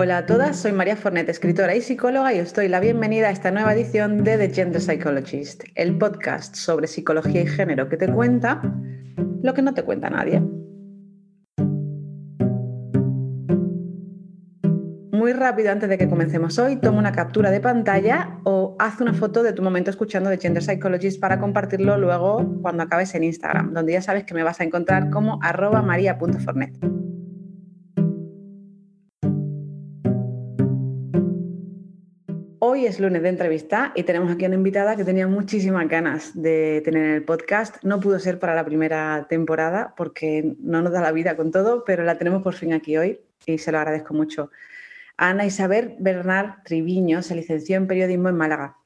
Hola a todas, soy María Fornet, escritora y psicóloga, y os doy la bienvenida a esta nueva edición de The Gender Psychologist, el podcast sobre psicología y género que te cuenta lo que no te cuenta nadie. Muy rápido antes de que comencemos hoy, toma una captura de pantalla o haz una foto de tu momento escuchando The Gender Psychologist para compartirlo luego cuando acabes en Instagram, donde ya sabes que me vas a encontrar como arroba maria.fornet. Hoy es lunes de entrevista y tenemos aquí una invitada que tenía muchísimas ganas de tener en el podcast. No pudo ser para la primera temporada porque no nos da la vida con todo, pero la tenemos por fin aquí hoy y se lo agradezco mucho. Ana Isabel Bernard Triviño se licenció en periodismo en Málaga,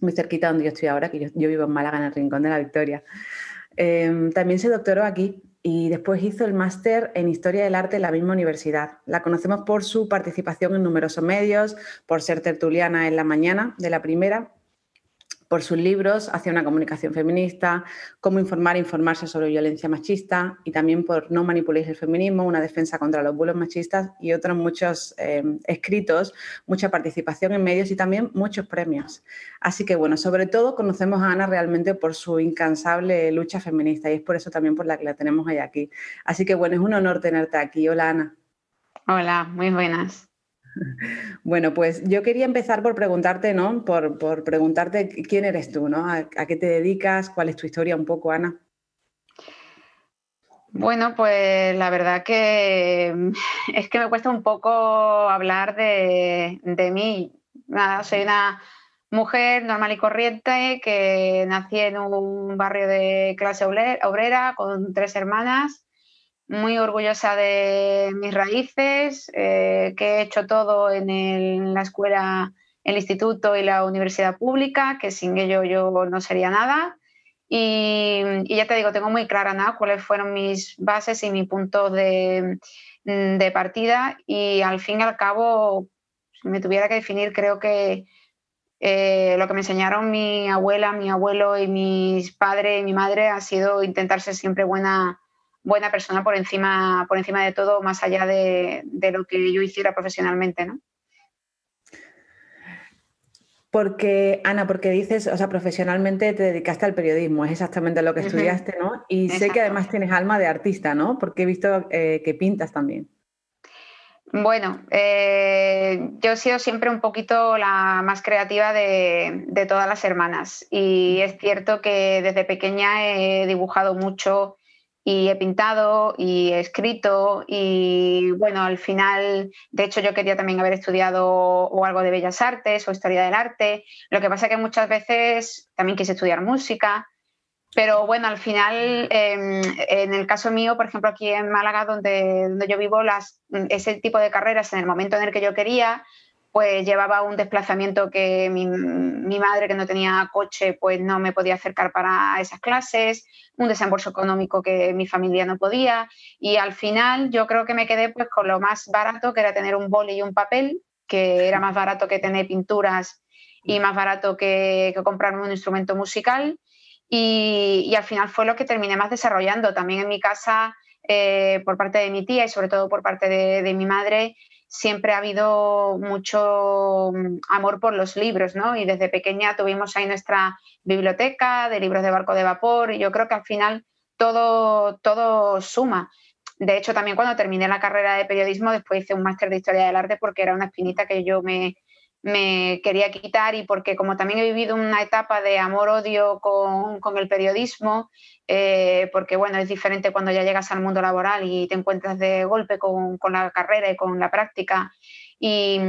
muy cerquita donde yo estoy ahora, que yo, vivo en Málaga, en el Rincón de la Victoria. Em, también se doctoró aquí y después hizo el máster en Historia del Arte en la misma universidad. La conocemos por su participación en numerosos medios, por ser tertuliana en la mañana de la primera por sus libros hacia una comunicación feminista, cómo informar e informarse sobre violencia machista y también por No manipuléis el feminismo, una defensa contra los bulos machistas y otros muchos eh, escritos, mucha participación en medios y también muchos premios. Así que bueno, sobre todo conocemos a Ana realmente por su incansable lucha feminista y es por eso también por la que la tenemos hoy aquí. Así que bueno, es un honor tenerte aquí. Hola Ana. Hola, muy buenas. Bueno, pues yo quería empezar por preguntarte, ¿no? Por, preguntarte quién eres tú, ¿no? ¿A, qué te dedicas? ¿Cuál es tu historia un poco, Ana? Bueno, pues la verdad que es que me cuesta un poco hablar de, de mí. Nada, soy una mujer normal y corriente que nací en un barrio de clase obrera con tres hermanas muy orgullosa de mis raíces, eh, que he hecho todo en, la escuela, el instituto y la universidad pública, que sin ello yo no sería nada. Y, ya te digo, tengo muy clara ¿no? cuáles fueron mis bases y mi punto de, partida. Y al fin y al cabo, si me tuviera que definir, creo que eh, lo que me enseñaron mi abuela, mi abuelo y mis padres y mi madre ha sido intentar ser siempre buena buena persona por encima, por encima de todo, más allá de, lo que yo hiciera profesionalmente, ¿no? Porque, Ana, porque dices, o sea, profesionalmente te dedicaste al periodismo, es exactamente lo que estudiaste, ¿no? Y sé que además tienes alma de artista, ¿no? Porque he visto eh, que pintas también. Bueno, eh, yo he sido siempre un poquito la más creativa de, de, todas las hermanas y es cierto que desde pequeña he dibujado mucho, y he pintado y he escrito y bueno, al final, de hecho yo quería también haber estudiado o algo de bellas artes o historia del arte, lo que pasa que muchas veces también quise estudiar música, pero bueno, al final, em, en el caso mío, por ejemplo, aquí en Málaga, donde, donde yo vivo, las, ese tipo de carreras en el momento en el que yo quería, pues llevaba un desplazamiento que mi, madre, que no tenía coche, pues no me podía acercar para esas clases, un desembolso económico que mi familia no podía. Y al final yo creo que me quedé pues con lo más barato, que era tener un boli y un papel, que era más barato que tener pinturas y más barato que, comprarme un instrumento musical. Y, al final fue lo que terminé más desarrollando. También en mi casa, eh, por parte de mi tía y sobre todo por parte de mi madre, siempre ha habido mucho mm, amor por los libros, ¿no? Y desde pequeña tuvimos ahí nuestra biblioteca de libros de barco de vapor y yo creo que al final todo, todo suma. De hecho, también cuando terminé la carrera de periodismo, después hice un máster de historia del arte porque era una espinita que yo me, me quería quitar y porque como también he vivido una etapa de amor-odio con, el periodismo, eh, porque bueno, es diferente cuando ya llegas al mundo laboral y te encuentras de golpe con, la carrera y con la práctica. Y,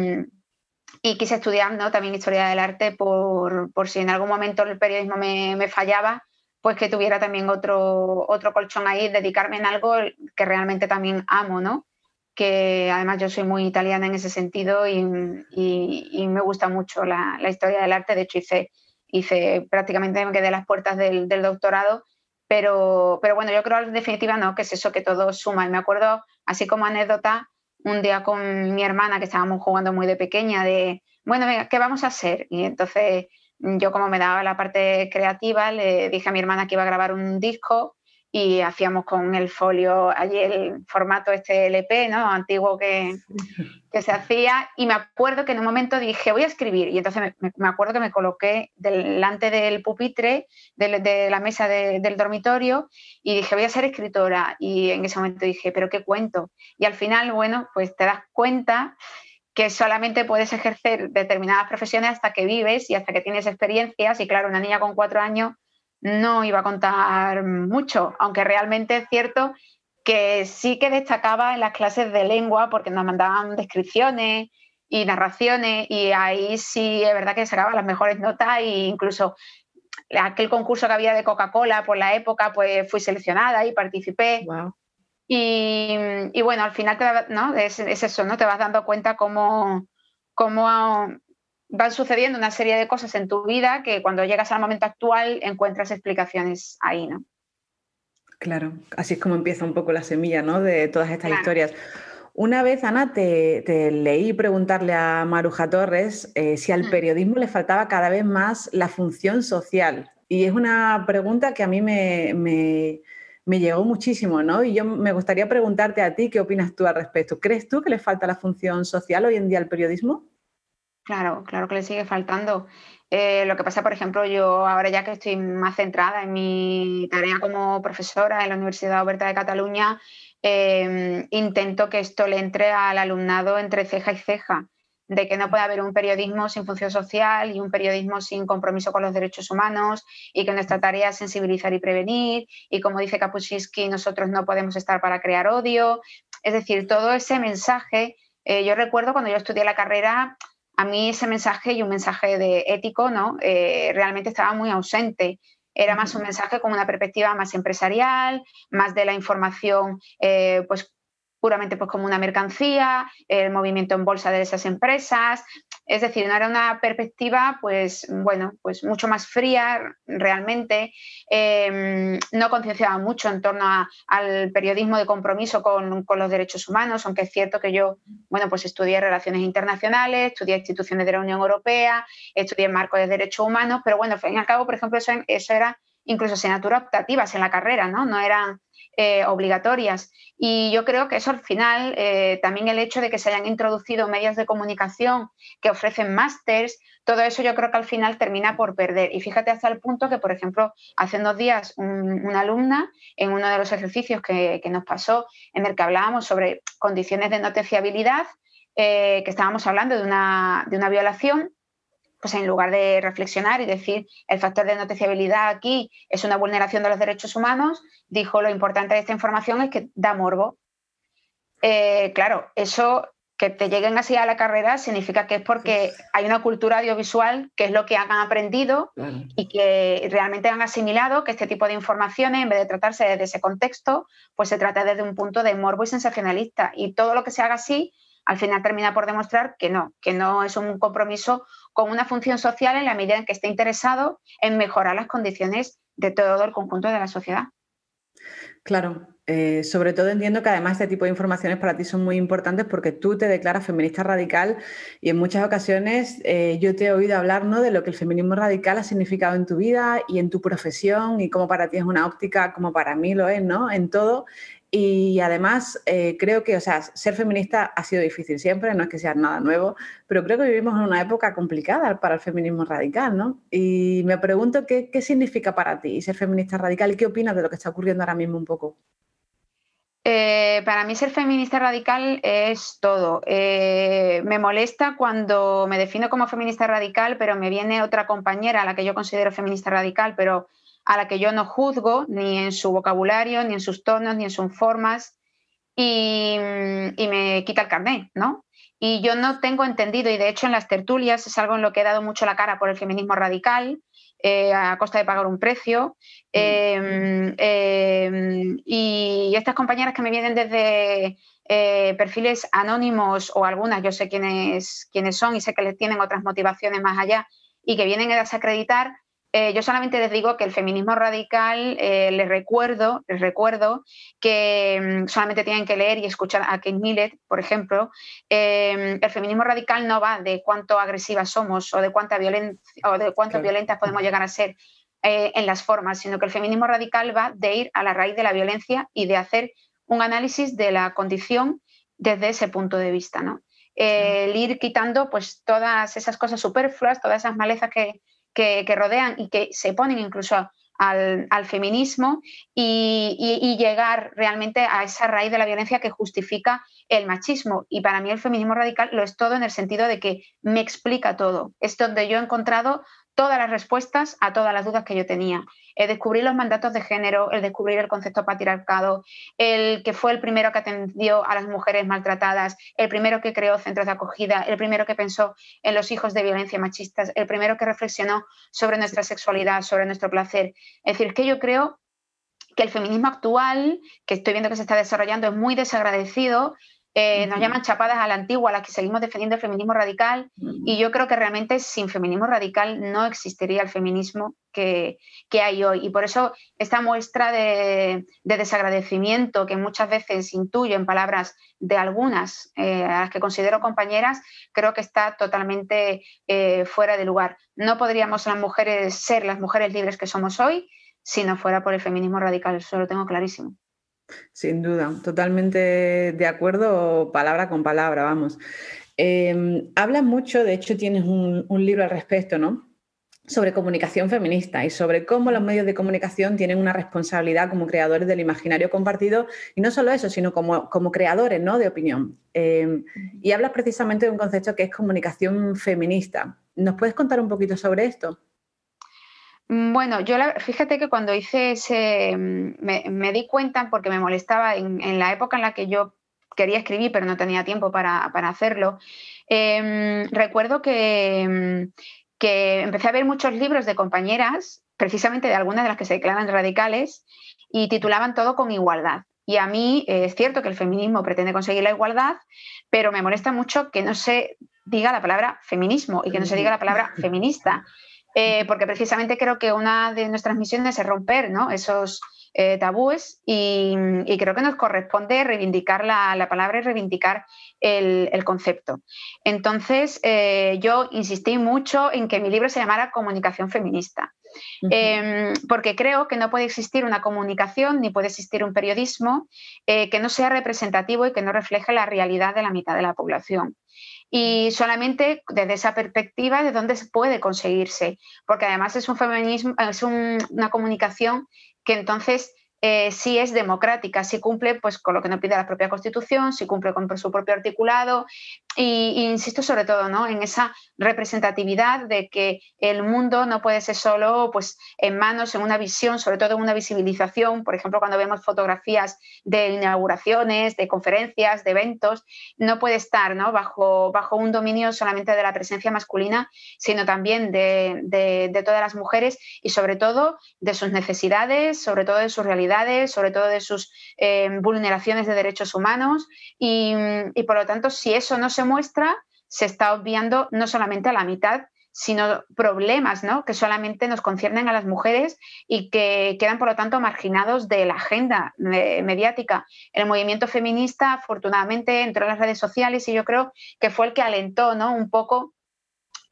quise estudiar también historia del arte por, si en algún momento el periodismo me, me, fallaba, pues que tuviera también otro, otro colchón ahí, dedicarme en algo que realmente también amo, ¿no? Que además yo soy muy italiana en ese sentido y, me gusta mucho la, historia del arte. De hecho, hice, hice prácticamente me quedé a las puertas del, doctorado, pero, pero, bueno, yo creo en definitiva no, que es eso que todo suma. Y me acuerdo, así como anécdota, un día con mi hermana que estábamos jugando muy de pequeña, de, bueno, venga, ¿qué vamos a hacer? Y entonces yo como me daba la parte creativa, le dije a mi hermana que iba a grabar un disco y hacíamos con el folio allí el formato este LP, ¿no? Antiguo que, que, se hacía. Y me acuerdo que en un momento dije, voy a escribir. Y entonces me, acuerdo que me coloqué delante del pupitre, de, la mesa del dormitorio, y dije, voy a ser escritora. Y en ese momento dije, ¿pero qué cuento? Y al final, bueno, pues te das cuenta que solamente puedes ejercer determinadas profesiones hasta que vives y hasta que tienes experiencias. Y claro, una niña con cuatro años no iba a contar mucho, aunque realmente es cierto que sí que destacaba en las clases de lengua porque nos mandaban descripciones y narraciones y ahí sí es verdad que sacaba las mejores notas e incluso aquel concurso que había de Coca-Cola por la época pues fui seleccionada y participé. Y, bueno, al final te, ¿no? es, eso, ¿no? Te vas dando cuenta cómo, cómo van sucediendo una serie de cosas en tu vida que cuando llegas al momento actual encuentras explicaciones ahí, ¿no? Claro, así es como empieza un poco la semilla, ¿no? De todas estas historias. Una vez, Ana, te, leí preguntarle a Maruja Torres eh, si al mm. periodismo le faltaba cada vez más la función social. Y es una pregunta que a mí me, me, me, llegó muchísimo, ¿no? Y yo me gustaría preguntarte a ti, ¿qué opinas tú al respecto? ¿Crees tú que le falta la función social hoy en día al periodismo? Claro, claro que le sigue faltando. Eh, lo que pasa, por ejemplo, yo ahora ya que estoy más centrada en mi tarea como profesora en la Universidad Oberta de Cataluña, em, intento que esto le entre al alumnado entre ceja y ceja, de que no puede haber un periodismo sin función social y un periodismo sin compromiso con los derechos humanos y que nuestra tarea es sensibilizar y prevenir y como dice Kapuscinski, nosotros no podemos estar para crear odio. Es decir, todo ese mensaje, eh, yo recuerdo cuando yo estudié la carrera, a mí ese mensaje y un mensaje de ético, ¿no? Eh, realmente estaba muy ausente. Era más un mensaje con una perspectiva más empresarial, más de la información, eh, pues puramente pues, como una mercancía, el movimiento en bolsa de esas empresas. Es decir, no era una perspectiva, pues, bueno, pues mucho más fría realmente. Em, no concienciaba mucho en torno al periodismo de compromiso con, con, los derechos humanos, aunque es cierto que yo, bueno, pues estudié relaciones internacionales, estudié instituciones de la Unión Europea, estudié marco de derechos humanos, pero bueno, al fin y al cabo, por ejemplo, eso, eso era incluso asignaturas optativas en la carrera, ¿no? No eran eh, obligatorias. Y yo creo que eso al final, eh, también el hecho de que se hayan introducido medios de comunicación que ofrecen másters, todo eso yo creo que al final termina por perder. Y fíjate hasta el punto que, por ejemplo, hace dos días una alumna en uno de los ejercicios que, nos pasó, en el que hablábamos sobre condiciones de noticiabilidad, eh, que estábamos hablando de una, de una violación, pues en lugar de reflexionar y decir el factor de noticiabilidad aquí es una vulneración de los derechos humanos, dijo lo importante de esta información es que da morbo. Eh, claro, eso que te lleguen así a la carrera significa que es porque hay una cultura audiovisual que es lo que han aprendido y que realmente han asimilado que este tipo de informaciones, en vez de tratarse desde ese contexto, pues se trata desde un punto de morbo y sensacionalista. Y todo lo que se haga así al final termina por demostrar que no, que no es un compromiso con una función social en la medida en que esté interesado en mejorar las condiciones de todo el conjunto de la sociedad. Claro, eh, sobre todo entiendo que además este tipo de informaciones para ti son muy importantes porque tú te declaras feminista radical y en muchas ocasiones eh, yo te he oído hablar ¿no? de lo que el feminismo radical ha significado en tu vida y en tu profesión y cómo para ti es una óptica, como para mí lo es, ¿no? En todo. Y además eh, creo que, o sea, ser feminista ha sido difícil siempre, no es que sea nada nuevo, pero creo que vivimos en una época complicada para el feminismo radical, ¿no? Y me pregunto qué, significa para ti ser feminista radical y qué opinas de lo que está ocurriendo ahora mismo un poco. Eh, para mí ser feminista radical es todo. Eh, me molesta cuando me defino como feminista radical, pero me viene otra compañera a la que yo considero feminista radical, pero a la que yo no juzgo ni en su vocabulario, ni en sus tonos, ni en sus formas, y, me quita el carnet, ¿no? Y yo no tengo entendido, y de hecho en las tertulias es algo en lo que he dado mucho la cara por el feminismo radical, eh, a costa de pagar un precio. Mm. Em, em, y estas compañeras que me vienen desde eh, perfiles anónimos o algunas, yo sé quiénes, quiénes son y sé que les tienen otras motivaciones más allá y que vienen a desacreditar, eh, yo solamente les digo que el feminismo radical, eh, les recuerdo, les recuerdo que mm, solamente tienen que leer y escuchar a Kate Millett, por ejemplo. Eh, el feminismo radical no va de cuánto agresivas somos o de cuánta violencia o de cuánto violentas podemos llegar a ser. eh, en las formas, sino que el feminismo radical va de ir a la raíz de la violencia y de hacer un análisis de la condición desde ese punto de vista, ¿no? el ir quitando pues todas esas cosas superfluas, todas esas malezas que, que, rodean y que se ponen incluso al, feminismo y, llegar realmente a esa raíz de la violencia que justifica el machismo. Y para mí el feminismo radical lo es todo en el sentido de que me explica todo. Es donde yo he encontrado todas las respuestas a todas las dudas que yo tenía. El descubrir los mandatos de género, el descubrir el concepto patriarcado, el que fue el primero que atendió a las mujeres maltratadas, el primero que creó centros de acogida, el primero que pensó en los hijos de violencia machistas, el primero que reflexionó sobre nuestra sexualidad, sobre nuestro placer. Es decir, que yo creo que el feminismo actual, que estoy viendo que se está desarrollando, es muy desagradecido eh, nos llaman chapadas a la antigua, a las que seguimos defendiendo el feminismo radical, y yo creo que realmente sin feminismo radical no existiría el feminismo que, hay hoy. Y por eso esta muestra de, desagradecimiento que muchas veces intuyo en palabras de algunas, eh, a las que considero compañeras, creo que está totalmente eh, fuera de lugar. No podríamos las mujeres ser las mujeres libres que somos hoy si no fuera por el feminismo radical, eso lo tengo clarísimo. Sin duda, totalmente de acuerdo, palabra con palabra, vamos. Eh, hablas mucho, de hecho tienes un, libro al respecto, ¿no? sobre comunicación feminista y sobre cómo los medios de comunicación tienen una responsabilidad como creadores del imaginario compartido y no solo eso, sino como, como creadores ¿no? de opinión. Em, y hablas precisamente de un concepto que es comunicación feminista. ¿Nos puedes contar un poquito sobre esto? Mm, bueno, yo fíjate que cuando hice ese, mm, me, di cuenta porque me molestaba en, la época en la que yo quería escribir pero no tenía tiempo para, hacerlo. Em, recuerdo que, que empecé a ver muchos libros de compañeras, precisamente de algunas de las que se declaran radicales, y titulaban todo con igualdad. Y a mí eh, es cierto que el feminismo pretende conseguir la igualdad, pero me molesta mucho que no se diga la palabra feminismo y que no se diga la palabra feminista. Eh, porque precisamente creo que una de nuestras misiones es romper esos eh, tabúes y, creo que nos corresponde reivindicar la, palabra y reivindicar el, concepto. Entonces, eh, yo insistí mucho en que mi libro se llamara Comunicación Feminista. Em, porque creo que no puede existir una comunicación ni puede existir un periodismo que no sea representativo y que no refleje la realidad de la mitad de la población y solamente desde esa perspectiva de dónde se puede conseguirse, porque además es un feminismo, es una comunicación que entonces eh, sí es democrática, sí cumple pues, con lo que nos pide la propia Constitución, sí cumple con su propio articulado y, insisto sobre todo ¿no? en esa representatividad de que el mundo no puede ser solo pues, en manos, en una visión, sobre todo en una visibilización, por ejemplo, cuando vemos fotografías de inauguraciones, de conferencias, de eventos, no puede estar ¿no? Bajo, bajo un dominio solamente de la presencia masculina, sino también de, de todas las mujeres y sobre todo de sus necesidades, sobre todo de sus realidades, sobre todo de sus eh, vulneraciones de derechos humanos y, y por lo tanto, si eso no se muestra, se está obviando no solamente a la mitad, sino problemas ¿no? que solamente nos conciernen a las mujeres y que quedan, por lo tanto, marginados de la agenda mediática. El movimiento feminista, afortunadamente, entró en las redes sociales y yo creo que fue el que alentó ¿no? un poco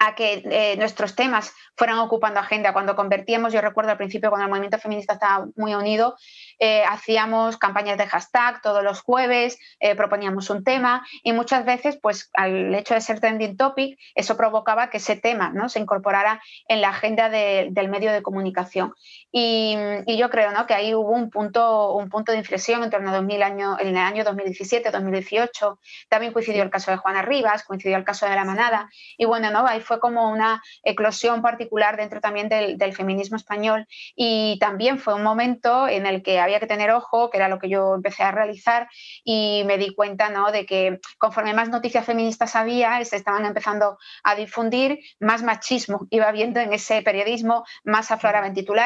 a que eh, nuestros temas fueran ocupando agenda. Cuando convertíamos, yo recuerdo al principio cuando el movimiento feminista estaba muy unido, eh, hacíamos campañas de hashtag todos los jueves, eh, proponíamos un tema y muchas veces, pues al hecho de ser trending topic, eso provocaba que ese tema ¿no? se incorporara en la agenda del medio de comunicación. Y, yo creo ¿no? que ahí hubo un punto, un punto de inflexión en torno a 2000 año, en el año 2017-2018. También coincidió el caso de Juana Rivas, coincidió el caso de La Manada. Y bueno, ¿no? ahí fue como una eclosión particular dentro también del, feminismo español. Y también fue un momento en el que había que tener ojo, que era lo que yo empecé a realizar. Y me di cuenta ¿no? de que conforme más noticias feministas había, se estaban empezando a difundir, más machismo iba habiendo en ese periodismo, más afloraba en titulares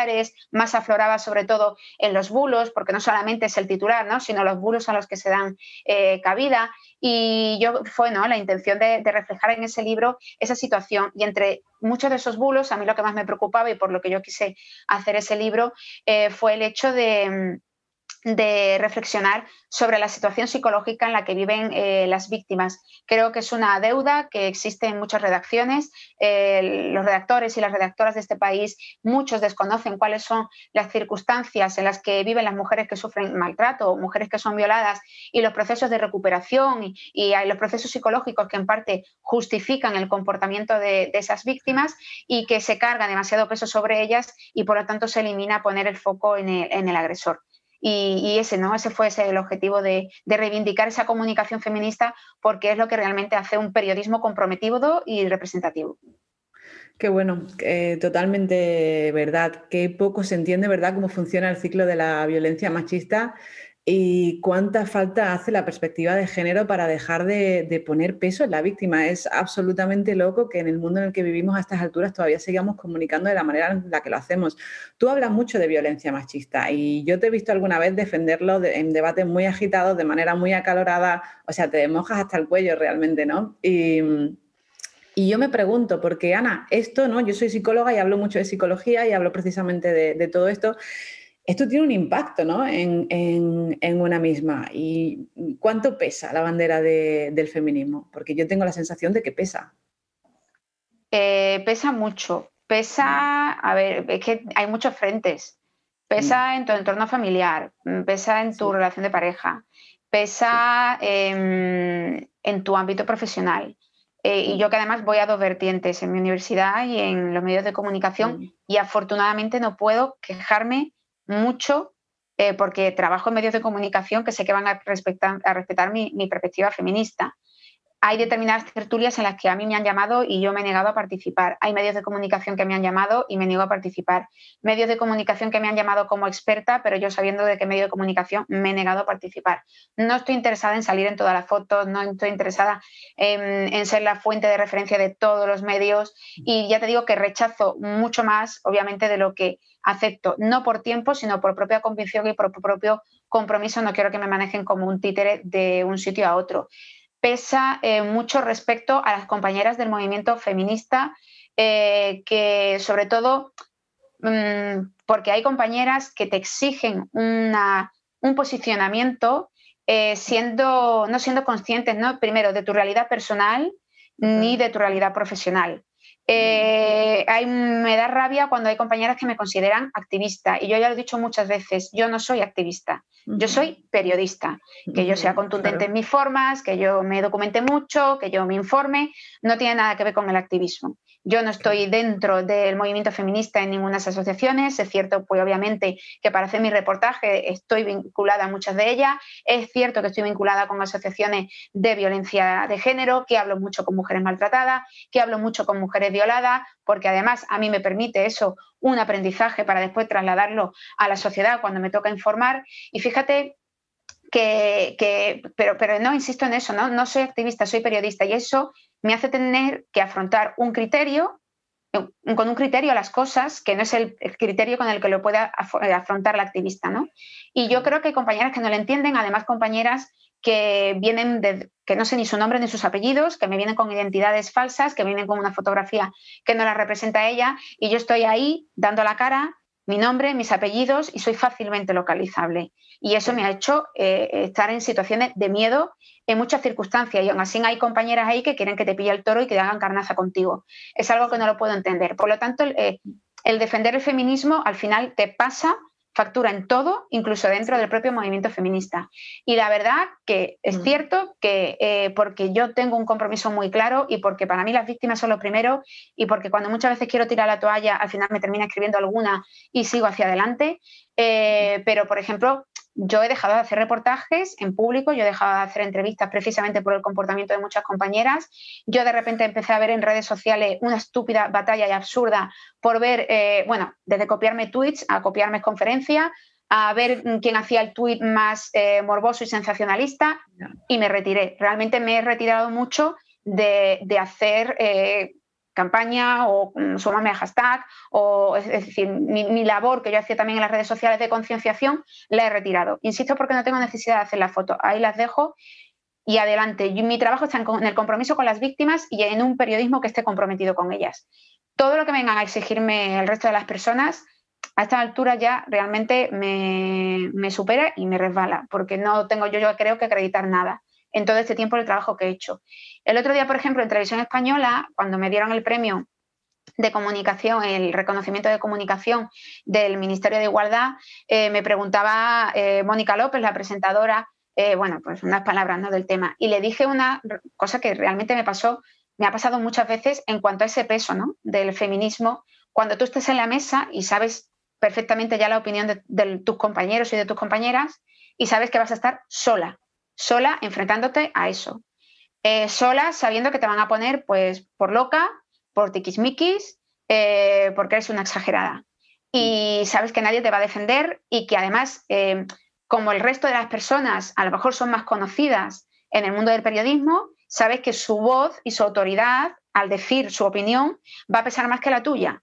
más afloraba sobre todo en los bulos, porque no solamente es el titular, ¿no? sino los bulos a los que se dan eh, cabida. Y yo fue ¿no? la intención de, reflejar en ese libro esa situación. Y entre muchos de esos bulos, a mí lo que más me preocupaba y por lo que yo quise hacer ese libro eh, fue el hecho de de reflexionar sobre la situación psicológica en la que viven eh, las víctimas. Creo que es una deuda que existe en muchas redacciones. los redactores y las redactoras de este país, muchos desconocen cuáles son las circunstancias en las que viven las mujeres que sufren maltrato, mujeres que son violadas y los procesos de recuperación y, y los procesos psicológicos que en parte justifican el comportamiento de, esas víctimas y que se carga demasiado peso sobre ellas y por lo tanto se elimina poner el foco en el agresor. Y, ese, ¿no? ese fue ese el objetivo de, reivindicar esa comunicación feminista porque es lo que realmente hace un periodismo comprometido y representativo. Qué bueno, totalmente verdad. Qué poco se entiende, ¿verdad?, cómo funciona el ciclo de la violencia machista y cuánta falta hace la perspectiva de género para dejar de, poner peso en la víctima. Es absolutamente loco que en el mundo en el que vivimos a estas alturas todavía sigamos comunicando de la manera en la que lo hacemos. Tú hablas mucho de violencia machista y yo te he visto alguna vez defenderlo en debates muy agitados, de manera muy acalorada, o sea, te mojas hasta el cuello realmente, ¿no? Y, yo me pregunto, porque Ana, esto, ¿no? Yo soy psicóloga y hablo mucho de psicología y hablo precisamente de todo esto esto tiene un impacto ¿no? en, una misma. ¿Y cuánto pesa la bandera del feminismo? Porque yo tengo la sensación de que pesa. Eh, pesa mucho. Pesa, a ver, es que hay muchos frentes. Pesa mm. en tu entorno familiar, pesa en tu relación de pareja, pesa en, tu ámbito profesional. Eh, y yo que además voy a dos vertientes, en mi universidad y en los medios de comunicación, mm. y afortunadamente no puedo quejarme mucho eh, porque trabajo en medios de comunicación que sé que van a, respetar, a respetar mi, perspectiva feminista. Hay determinadas tertulias en las que a mí me han llamado y yo me he negado a participar. Hay medios de comunicación que me han llamado y me niego a participar. Medios de comunicación que me han llamado como experta, pero yo sabiendo de qué medio de comunicación me he negado a participar. No estoy interesada en salir en todas las fotos, no estoy interesada en, en ser la fuente de referencia de todos los medios y ya te digo que rechazo mucho más, obviamente, de lo que acepto, no por tiempo, sino por propia convicción y por propio compromiso. No quiero que me manejen como un títere de un sitio a otro. Pesa eh, mucho respecto a las compañeras del movimiento feminista, eh, que sobre todo mm, porque hay compañeras que te exigen un posicionamiento eh, siendo, no siendo conscientes, ¿no? primero, de tu realidad personal ni de tu realidad profesional. Eh, me da rabia cuando hay compañeras que me consideran activista y yo ya lo he dicho muchas veces, yo no soy activista, yo soy periodista, que yo sea contundente en mis formas, que yo me documente mucho, que yo me informe, no tiene nada que ver con el activismo. Yo no estoy dentro del movimiento feminista en ninguna de esas asociaciones. Es cierto, pues obviamente, que para hacer mi reportaje estoy vinculada a muchas de ellas. Es cierto que estoy vinculada con asociaciones de violencia de género, que hablo mucho con mujeres maltratadas, que hablo mucho con mujeres violadas, porque además a mí me permite eso un aprendizaje para después trasladarlo a la sociedad cuando me toca informar. Y fíjate que, pero, pero no insisto en eso, ¿no? no soy activista, soy periodista y eso me hace tener que afrontar un criterio, eh, con un criterio a las cosas que no es el, criterio con el que lo pueda eh, afrontar la activista. ¿no? Y yo creo que hay compañeras que no lo entienden, además compañeras que vienen de, que no sé ni su nombre ni sus apellidos, que me vienen con identidades falsas, que vienen con una fotografía que no la representa ella, y yo estoy ahí dando la cara, mi nombre, mis apellidos, y soy fácilmente localizable. Y eso me ha hecho eh, estar en situaciones de miedo en muchas circunstancias. Y aún así hay compañeras ahí que quieren que te pille el toro y que hagan carnaza contigo. Es algo que no lo puedo entender. Por lo tanto, el eh, defender el feminismo al final te pasa factura en todo, incluso dentro del propio movimiento feminista. Y la verdad que es mm. cierto que eh, porque yo tengo un compromiso muy claro y porque para mí las víctimas son lo primero y porque cuando muchas veces quiero tirar la toalla, al final me termina escribiendo alguna y sigo hacia adelante. Eh, pero, por ejemplo, yo he dejado de hacer reportajes en público, yo he dejado de hacer entrevistas precisamente por el comportamiento de muchas compañeras. Yo de repente empecé a ver en redes sociales una estúpida batalla y absurda por ver, eh, bueno, desde copiarme tweets a copiarme conferencias, a ver quién hacía el tweet más eh, morboso y sensacionalista y me retiré. Realmente me he retirado mucho de, hacer eh, campaña o súmame a hashtag, o es decir, mi, labor que yo hacía también en las redes sociales de concienciación, la he retirado. Insisto porque no tengo necesidad de hacer la foto, ahí las dejo y adelante. mi trabajo está en, el compromiso con las víctimas y en un periodismo que esté comprometido con ellas. Todo lo que vengan a exigirme el resto de las personas, a esta altura ya realmente me, supera y me resbala, porque no tengo yo, yo creo que acreditar nada en todo este tiempo el trabajo que he hecho. El otro día, por ejemplo, en Televisión Española, cuando me dieron el premio de comunicación, el reconocimiento de comunicación del Ministerio de Igualdad, eh, me preguntaba eh, Mónica López, la presentadora, eh, bueno, pues unas palabras ¿no? del tema, y le dije una cosa que realmente me pasó, me ha pasado muchas veces en cuanto a ese peso ¿no? del feminismo, cuando tú estés en la mesa y sabes perfectamente ya la opinión de, tus compañeros y de tus compañeras y sabes que vas a estar sola, sola enfrentándote a eso. Eh, sola sabiendo que te van a poner pues por loca, por tiquismiquis, eh, porque eres una exagerada. Y sabes que nadie te va a defender y que además, eh, como el resto de las personas a lo mejor son más conocidas en el mundo del periodismo, sabes que su voz y su autoridad al decir su opinión va a pesar más que la tuya.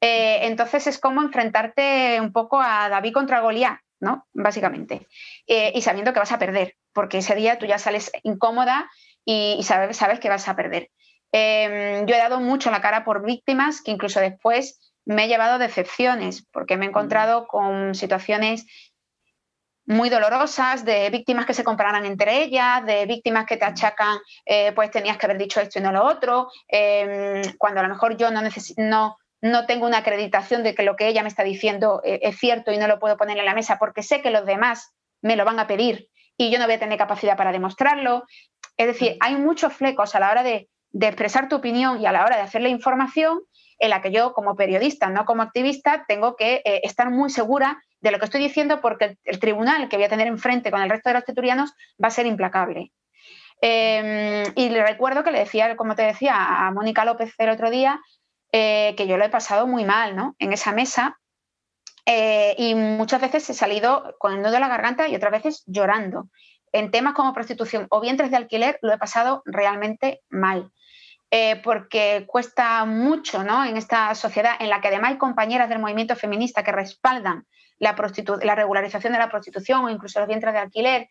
Eh, entonces es como enfrentarte un poco a David contra Goliat, ¿no? Básicamente. Eh, y sabiendo que vas a perder, porque ese día tú ya sales incómoda y, sabes, sabes, que vas a perder. Em, yo he dado mucho la cara por víctimas que incluso después me he llevado decepciones, porque me he encontrado con situaciones muy dolorosas de víctimas que se compararan entre ellas, de víctimas que te achacan, eh, pues tenías que haber dicho esto y no lo otro, em, cuando a lo mejor yo no, no, no tengo una acreditación de que lo que ella me está diciendo eh, es cierto y no lo puedo poner en la mesa porque sé que los demás me lo van a pedir y yo no voy a tener capacidad para demostrarlo. Es decir, hay muchos flecos a la hora de, expresar tu opinión y a la hora de hacer la información en la que yo como periodista, no como activista, tengo que eh, estar muy segura de lo que estoy diciendo porque el, tribunal que voy a tener enfrente con el resto de los teturianos va a ser implacable. Em, y le recuerdo que le decía, como te decía, a Mónica López el otro día, eh, que yo lo he pasado muy mal, ¿no? En esa mesa. Eh, y muchas veces he salido con el nudo de la garganta y otras veces llorando. En temas como prostitución o vientres de alquiler lo he pasado realmente mal. Eh, porque cuesta mucho ¿no? en esta sociedad en la que además hay compañeras del movimiento feminista que respaldan la, la regularización de la prostitución o incluso los vientres de alquiler,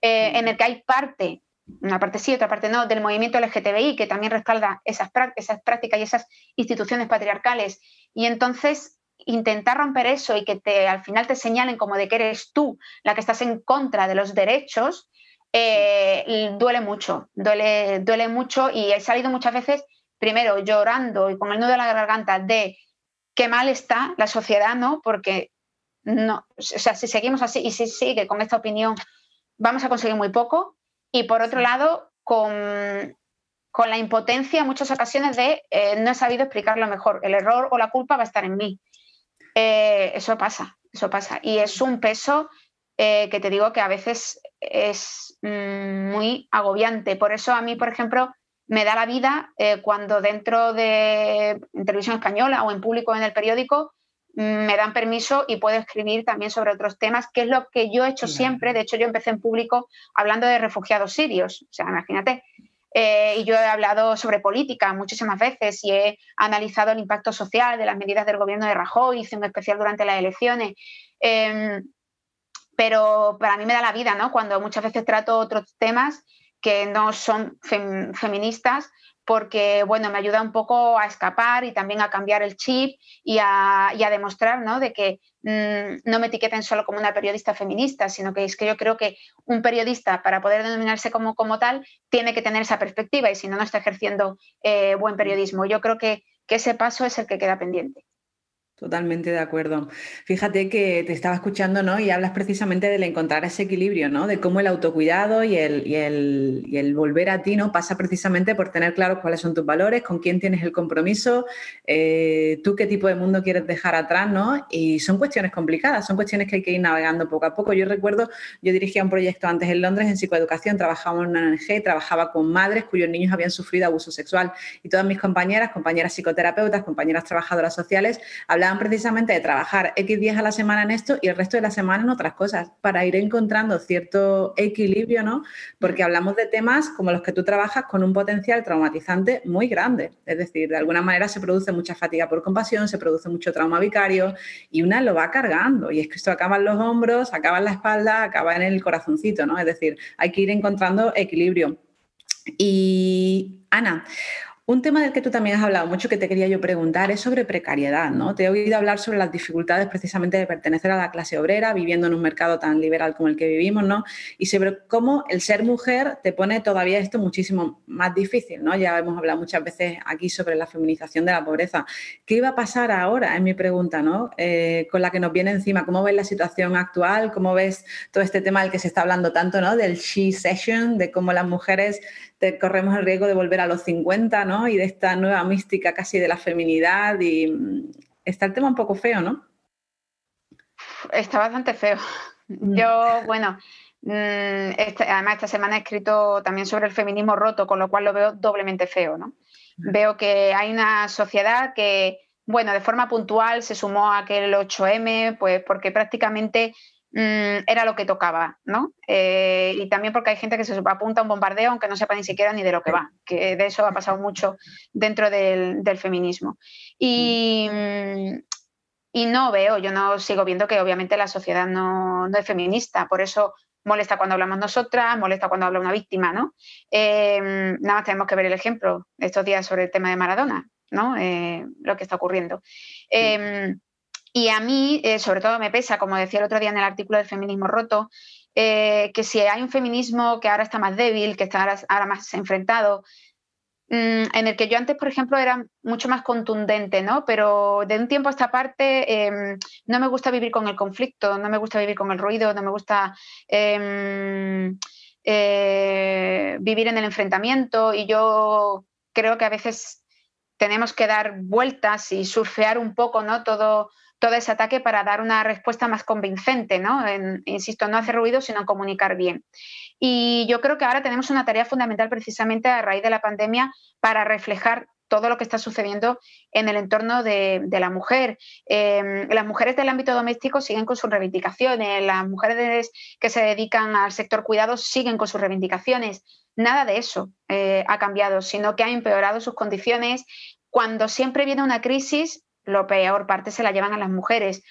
en el que hay parte una parte sí, otra parte no, del movimiento LGTBI, que también respalda esas, esas prácticas y esas instituciones patriarcales. Y entonces intentar romper eso y que te, al final te señalen como de que eres tú la que estás en contra de los derechos, eh, duele mucho, duele, duele mucho y he salido muchas veces, primero llorando y con el nudo de la garganta de qué mal está la sociedad, ¿no? Porque no, o sea, si seguimos así y si sigue con esta opinión, vamos a conseguir muy poco y por otro lado, con, la impotencia en muchas ocasiones de eh, no he sabido explicarlo mejor, el error o la culpa va a estar en mí. Eh, eso pasa, eso pasa. Y es un peso eh, que te digo que a veces es mm, muy agobiante. Por eso a mí, por ejemplo, me da la vida cuando dentro de televisión española o en público en el periódico me dan permiso y puedo escribir también sobre otros temas, que es lo que yo he hecho siempre. De hecho, yo empecé en público hablando de refugiados sirios. O sea, imagínate. Eh, y yo he hablado sobre política muchísimas veces y he analizado el impacto social de las medidas del gobierno de Rajoy, hice un especial durante las elecciones. Em, pero para mí me da la vida, ¿no? Cuando muchas veces trato otros temas que no son feministas, porque bueno, me ayuda un poco a escapar y también a cambiar el chip y a, demostrar ¿no? de que mm, no me etiqueten solo como una periodista feminista, sino que es que yo creo que un periodista para poder denominarse como, como tal tiene que tener esa perspectiva y si no, no está ejerciendo eh, buen periodismo. Yo creo que ese paso es el que queda pendiente. Totalmente de acuerdo. Fíjate que te estaba escuchando, ¿no? Y hablas precisamente del encontrar ese equilibrio, ¿no? De cómo el autocuidado y el, y el, volver a ti, ¿no? Pasa precisamente por tener claros cuáles son tus valores, con quién tienes el compromiso, eh, tú qué tipo de mundo quieres dejar atrás, ¿no? Y son cuestiones complicadas, son cuestiones que hay que ir navegando poco a poco. Yo recuerdo, yo dirigía un proyecto antes en Londres en psicoeducación, trabajaba en una ONG, trabajaba con madres cuyos niños habían sufrido abuso sexual y todas mis compañeras, compañeras psicoterapeutas, compañeras trabajadoras sociales, hablaban precisamente de trabajar X días a la semana en esto y el resto de la semana en otras cosas, para ir encontrando cierto equilibrio, ¿no? Porque hablamos de temas como los que tú trabajas con un potencial traumatizante muy grande. Es decir, de alguna manera se produce mucha fatiga por compasión, se produce mucho trauma vicario y una lo va cargando. Y es que esto acaba en los hombros, acaba en la espalda, acaba en el corazoncito, ¿no? Es decir, hay que ir encontrando equilibrio. Y Ana, Un tema del que tú también has hablado mucho que te quería yo preguntar es sobre precariedad, ¿no? Te he oído hablar sobre las dificultades precisamente de pertenecer a la clase obrera, viviendo en un mercado tan liberal como el que vivimos, ¿no? Y sobre cómo el ser mujer te pone todavía esto muchísimo más difícil, ¿no? Ya hemos hablado muchas veces aquí sobre la feminización de la pobreza. ¿Qué iba a pasar ahora? Es mi pregunta, ¿no? Eh, con la que nos viene encima. ¿Cómo ves la situación actual? ¿Cómo ves todo este tema del que se está hablando tanto, ¿no? Del she session, de cómo las mujeres corremos el riesgo de volver a los 50, ¿no? Y de esta nueva mística casi de la feminidad y mm, está el tema un poco feo, ¿no? Está bastante feo. Mm. Yo, bueno, mm, este, además esta semana he escrito también sobre el feminismo roto, con lo cual lo veo doblemente feo, ¿no? Veo que hay una sociedad que, bueno, de forma puntual se sumó a aquel 8M, pues porque prácticamente era lo que tocaba, ¿no? Eh, y también porque hay gente que se apunta a un bombardeo aunque no sepa ni siquiera ni de lo que va, que de eso ha pasado mucho dentro del, feminismo. Y, mm, y, no veo, yo no sigo viendo que obviamente la sociedad no, es feminista, por eso molesta cuando hablamos nosotras, molesta cuando habla una víctima, ¿no? Eh, nada más tenemos que ver el ejemplo estos días sobre el tema de Maradona, ¿no? Eh, lo que está ocurriendo. Y a mí, eh, sobre todo, me pesa, como decía el otro día en el artículo del feminismo roto, eh, que si hay un feminismo que ahora está más débil, que está ahora, más enfrentado, mm, en el que yo antes, por ejemplo, era mucho más contundente, ¿no? Pero de un tiempo a esta parte em, no me gusta vivir con el conflicto, no me gusta vivir con el ruido, no me gusta em, eh, vivir en el enfrentamiento y yo creo que a veces tenemos que dar vueltas y surfear un poco, ¿no? Todo, todo ese ataque para dar una respuesta más convincente, ¿no? insisto, no hacer ruido, sino comunicar bien. Y yo creo que ahora tenemos una tarea fundamental precisamente a raíz de la pandemia para reflejar todo lo que está sucediendo en el entorno de, la mujer. Em, las mujeres del ámbito doméstico siguen con sus reivindicaciones, las mujeres que se dedican al sector cuidados siguen con sus reivindicaciones. Nada de eso eh, ha cambiado, sino que ha empeorado sus condiciones. Cuando siempre viene una crisis, lo peor parte se la llevan a las mujeres.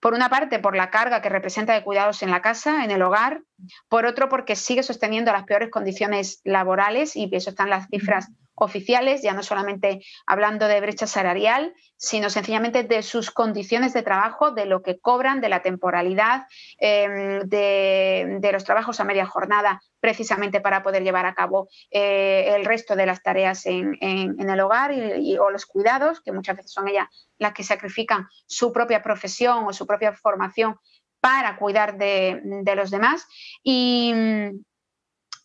Por una parte, por la carga que representa de cuidados en la casa, en el hogar. Por otro, porque sigue sosteniendo las peores condiciones laborales y eso están las cifras oficiales, ya no solamente hablando de brecha salarial, sino sencillamente de sus condiciones de trabajo, de lo que cobran, de la temporalidad, em, de, los trabajos a media jornada, precisamente para poder llevar a cabo eh, el resto de las tareas en, el hogar y, o los cuidados, que muchas veces son ellas las que sacrifican su propia profesión o su propia formación para cuidar de, los demás. Y,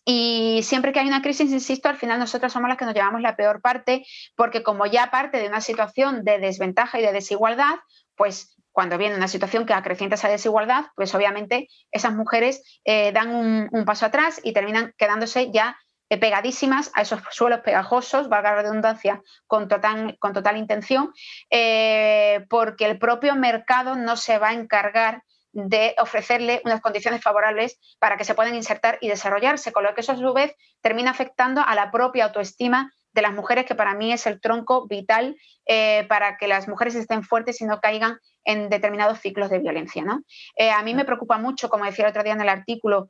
y siempre que hay una crisis, insisto, al final nosotros somos las que nos llevamos la peor parte, porque como ya parte de una situación de desventaja y de desigualdad, pues cuando viene una situación que acrecienta esa desigualdad, pues obviamente esas mujeres eh, dan un, paso atrás y terminan quedándose ya eh, pegadísimas a esos suelos pegajosos, valga la redundancia, con total, con total intención, eh, porque el propio mercado no se va a encargar de ofrecerle unas condiciones favorables para que se puedan insertar y desarrollarse, con lo que eso a su vez termina afectando a la propia autoestima de las mujeres, que para mí es el tronco vital eh, para que las mujeres estén fuertes y no caigan en determinados ciclos de violencia. ¿no? Eh, a mí me preocupa mucho, como decía el otro día en el artículo,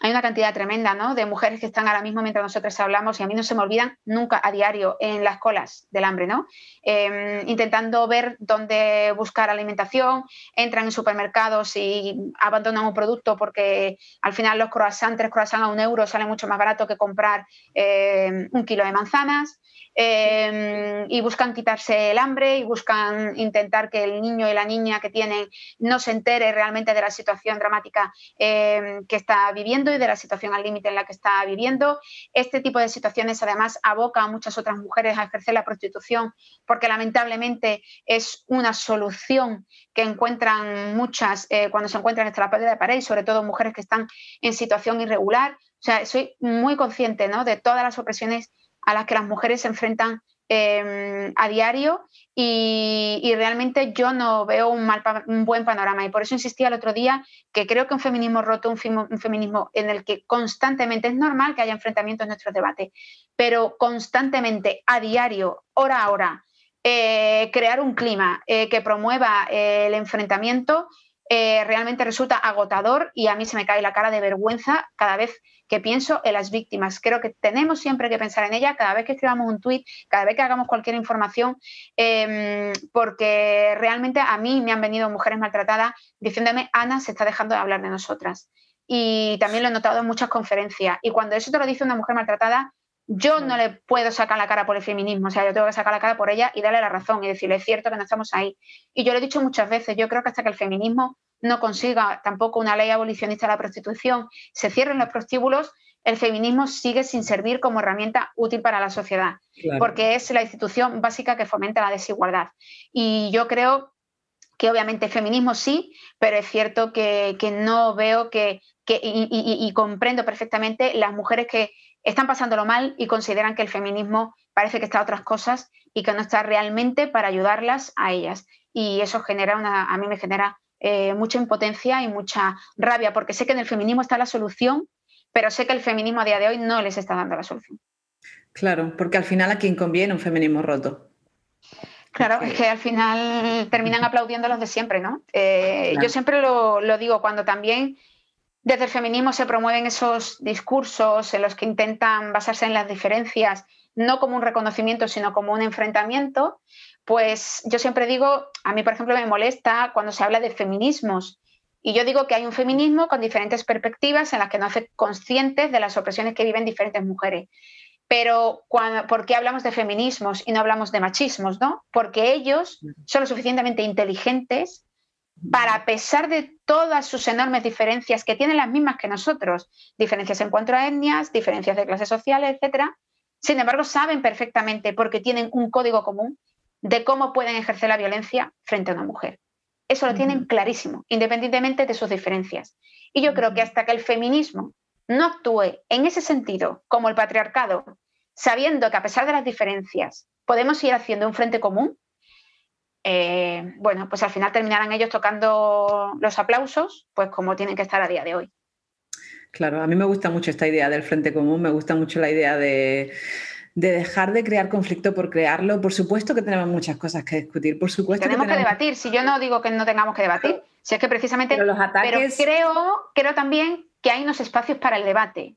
hay una cantidad tremenda ¿no? de mujeres que están ahora mismo mientras nosotros hablamos y a mí no se me olvidan nunca a diario en las colas del hambre, ¿no? Em, intentando ver dónde buscar alimentación, entran en supermercados y abandonan un producto porque al final los croissants, tres croissants a un euro sale mucho más barato que comprar em, un kilo de manzanas. Em, y buscan quitarse el hambre y buscan intentar que el niño y la niña que tienen no se entere realmente de la situación dramática que está viviendo y de la situación al límite en la que está viviendo. Este tipo de situaciones además aboca a muchas otras mujeres a ejercer la prostitución porque lamentablemente es una solución que encuentran muchas eh, cuando se encuentran en la de pared, sobre todo mujeres que están en situación irregular. O sea, soy muy consciente ¿no? de todas las opresiones a las que las mujeres se enfrentan em, a diario y, realmente yo no veo un, mal, un buen panorama. Y por eso insistía el otro día que creo que un feminismo roto, un, feminismo en el que constantemente es normal que haya enfrentamientos en nuestros debates, pero constantemente a diario, hora a hora, eh, crear un clima eh, que promueva eh, el enfrentamiento realmente resulta agotador y a mí se me cae la cara de vergüenza cada vez que pienso en las víctimas. Creo que tenemos siempre que pensar en ellas cada vez que escribamos un tuit, cada vez que hagamos cualquier información, em, porque realmente a mí me han venido mujeres maltratadas diciéndome, Ana se está dejando de hablar de nosotras. Y también lo he notado en muchas conferencias. Y cuando eso te lo dice una mujer maltratada, yo no le puedo sacar la cara por el feminismo, o sea, yo tengo que sacar la cara por ella y darle la razón y decirle, es cierto que no estamos ahí. Y yo lo he dicho muchas veces, yo creo que hasta que el feminismo no consiga tampoco una ley abolicionista de la prostitución, se cierren los prostíbulos, el feminismo sigue sin servir como herramienta útil para la sociedad, porque es la institución básica que fomenta la desigualdad. Y yo creo que obviamente feminismo sí, pero es cierto que, no veo que, y comprendo perfectamente las mujeres que están pasándolo mal y consideran que el feminismo parece que está a otras cosas y que no está realmente para ayudarlas a ellas. Y eso genera una, a mí me genera eh, mucha impotencia y mucha rabia, porque sé que en el feminismo está la solución, pero sé que el feminismo a día de hoy no les está dando la solución. Claro, porque al final a quien conviene un feminismo roto. Claro, es que al final terminan aplaudiendo los de siempre, ¿no? Eh, yo siempre lo, lo digo, cuando también desde el feminismo se promueven esos discursos en los que intentan basarse en las diferencias, no como un reconocimiento, sino como un enfrentamiento, pues yo siempre digo, a mí por ejemplo me molesta cuando se habla de feminismos. Y yo digo que hay un feminismo con diferentes perspectivas en las que no hace conscientes de las opresiones que viven diferentes mujeres. Pero ¿por qué hablamos de feminismos y no hablamos de machismos? ¿no? Porque ellos son lo suficientemente inteligentes para, a pesar de todas sus enormes diferencias, que tienen las mismas que nosotros, diferencias en cuanto a etnias, diferencias de clases sociales, etcétera, sin embargo, saben perfectamente, porque tienen un código común, de cómo pueden ejercer la violencia frente a una mujer. Eso lo tienen clarísimo, independientemente de sus diferencias. Y yo creo que hasta que el feminismo no actúe en ese sentido, como el patriarcado, sabiendo que a pesar de las diferencias podemos ir haciendo un frente común, eh, bueno, pues al final terminarán ellos tocando los aplausos, pues como tienen que estar a día de hoy. Claro, a mí me gusta mucho esta idea del Frente Común, me gusta mucho la idea de, dejar de crear conflicto por crearlo. Por supuesto que tenemos muchas cosas que discutir, por supuesto. Tenemos que, debatir, si yo no digo que no tengamos que debatir, si es que precisamente... Pero, los ataques... creo, creo también que hay unos espacios para el debate.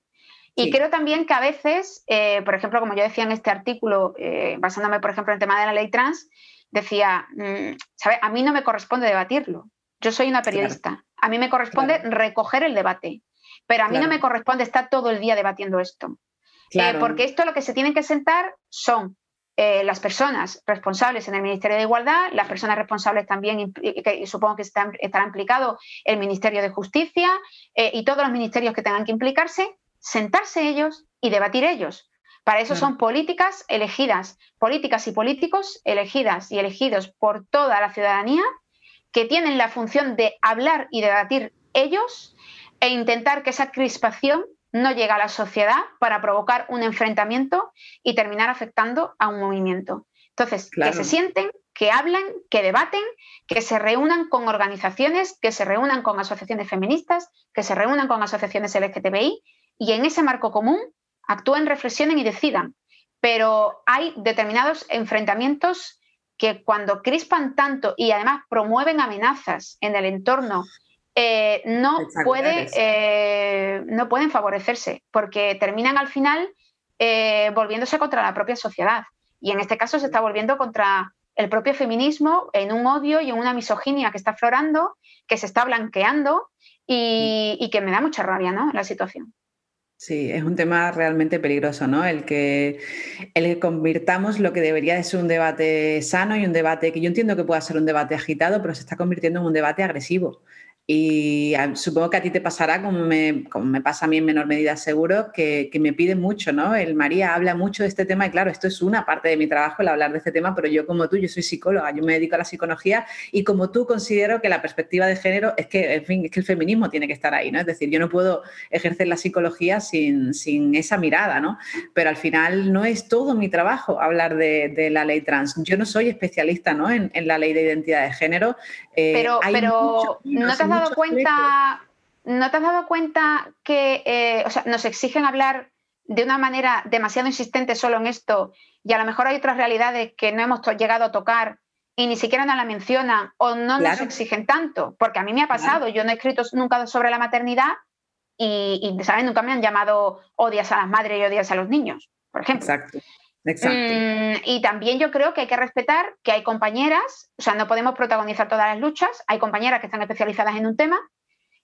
Y creo también que a veces, eh, por ejemplo, como yo decía en este artículo, eh, basándome, por ejemplo, en el tema de la ley trans, decía, mm, ¿sabe? A mí no me corresponde debatirlo. Yo soy una periodista. A mí me corresponde recoger el debate. Pero a mí no me corresponde estar todo el día debatiendo esto. Eh, porque esto lo que se tienen que sentar son eh, las personas responsables en el Ministerio de Igualdad, las personas responsables también, que supongo que estará implicado el Ministerio de Justicia eh, y todos los ministerios que tengan que implicarse, sentarse ellos y debatir ellos. Para eso son políticas elegidas, políticas y políticos elegidas y elegidos por toda la ciudadanía que tienen la función de hablar y debatir ellos e intentar que esa crispación no llegue a la sociedad para provocar un enfrentamiento y terminar afectando a un movimiento. Entonces, que se sienten, que hablan, que debaten, que se reúnan con organizaciones, que se reúnan con asociaciones feministas, que se reúnan con asociaciones LGTBI y en ese marco común actúen, reflexionen y decidan. Pero hay determinados enfrentamientos que cuando crispan tanto y además promueven amenazas en el entorno, eh, no, puede, eh, no pueden favorecerse, porque terminan al final eh, volviéndose contra la propia sociedad. Y en este caso se está volviendo contra el propio feminismo en un odio y en una misoginia que está aflorando, que se está blanqueando y, y que me da mucha rabia ¿no? la situación. Sí, es un tema realmente peligroso, ¿no? El que, el que convirtamos lo que debería de ser un debate sano y un debate que yo entiendo que pueda ser un debate agitado, pero se está convirtiendo en un debate agresivo. Y supongo que a ti te pasará, como me, como me pasa a mí en menor medida seguro, que, que, me piden mucho, ¿no? El María habla mucho de este tema y claro, esto es una parte de mi trabajo el hablar de este tema, pero yo como tú, yo soy psicóloga, yo me dedico a la psicología y como tú considero que la perspectiva de género es que, en fin, es que el feminismo tiene que estar ahí, ¿no? Es decir, yo no puedo ejercer la psicología sin, sin esa mirada, ¿no? Pero al final no es todo mi trabajo hablar de, de la ley trans. Yo no soy especialista, ¿no? En, en la ley de identidad de género. Eh, pero, pero no te dado cuenta, ¿no te has dado cuenta que eh, nos exigen hablar de una manera demasiado insistente solo en esto y a lo mejor hay otras realidades que no hemos llegado a tocar y ni siquiera nos la mencionan o no nos exigen tanto, porque a mí me ha pasado, yo no he escrito nunca sobre la maternidad y, ¿sabes? Nunca me han llamado odias a las madres y odias a los niños, por ejemplo. Exacto. Exacto. Mm, y también yo creo que hay que respetar que hay compañeras, o sea, no podemos protagonizar todas las luchas, hay compañeras que están especializadas en un tema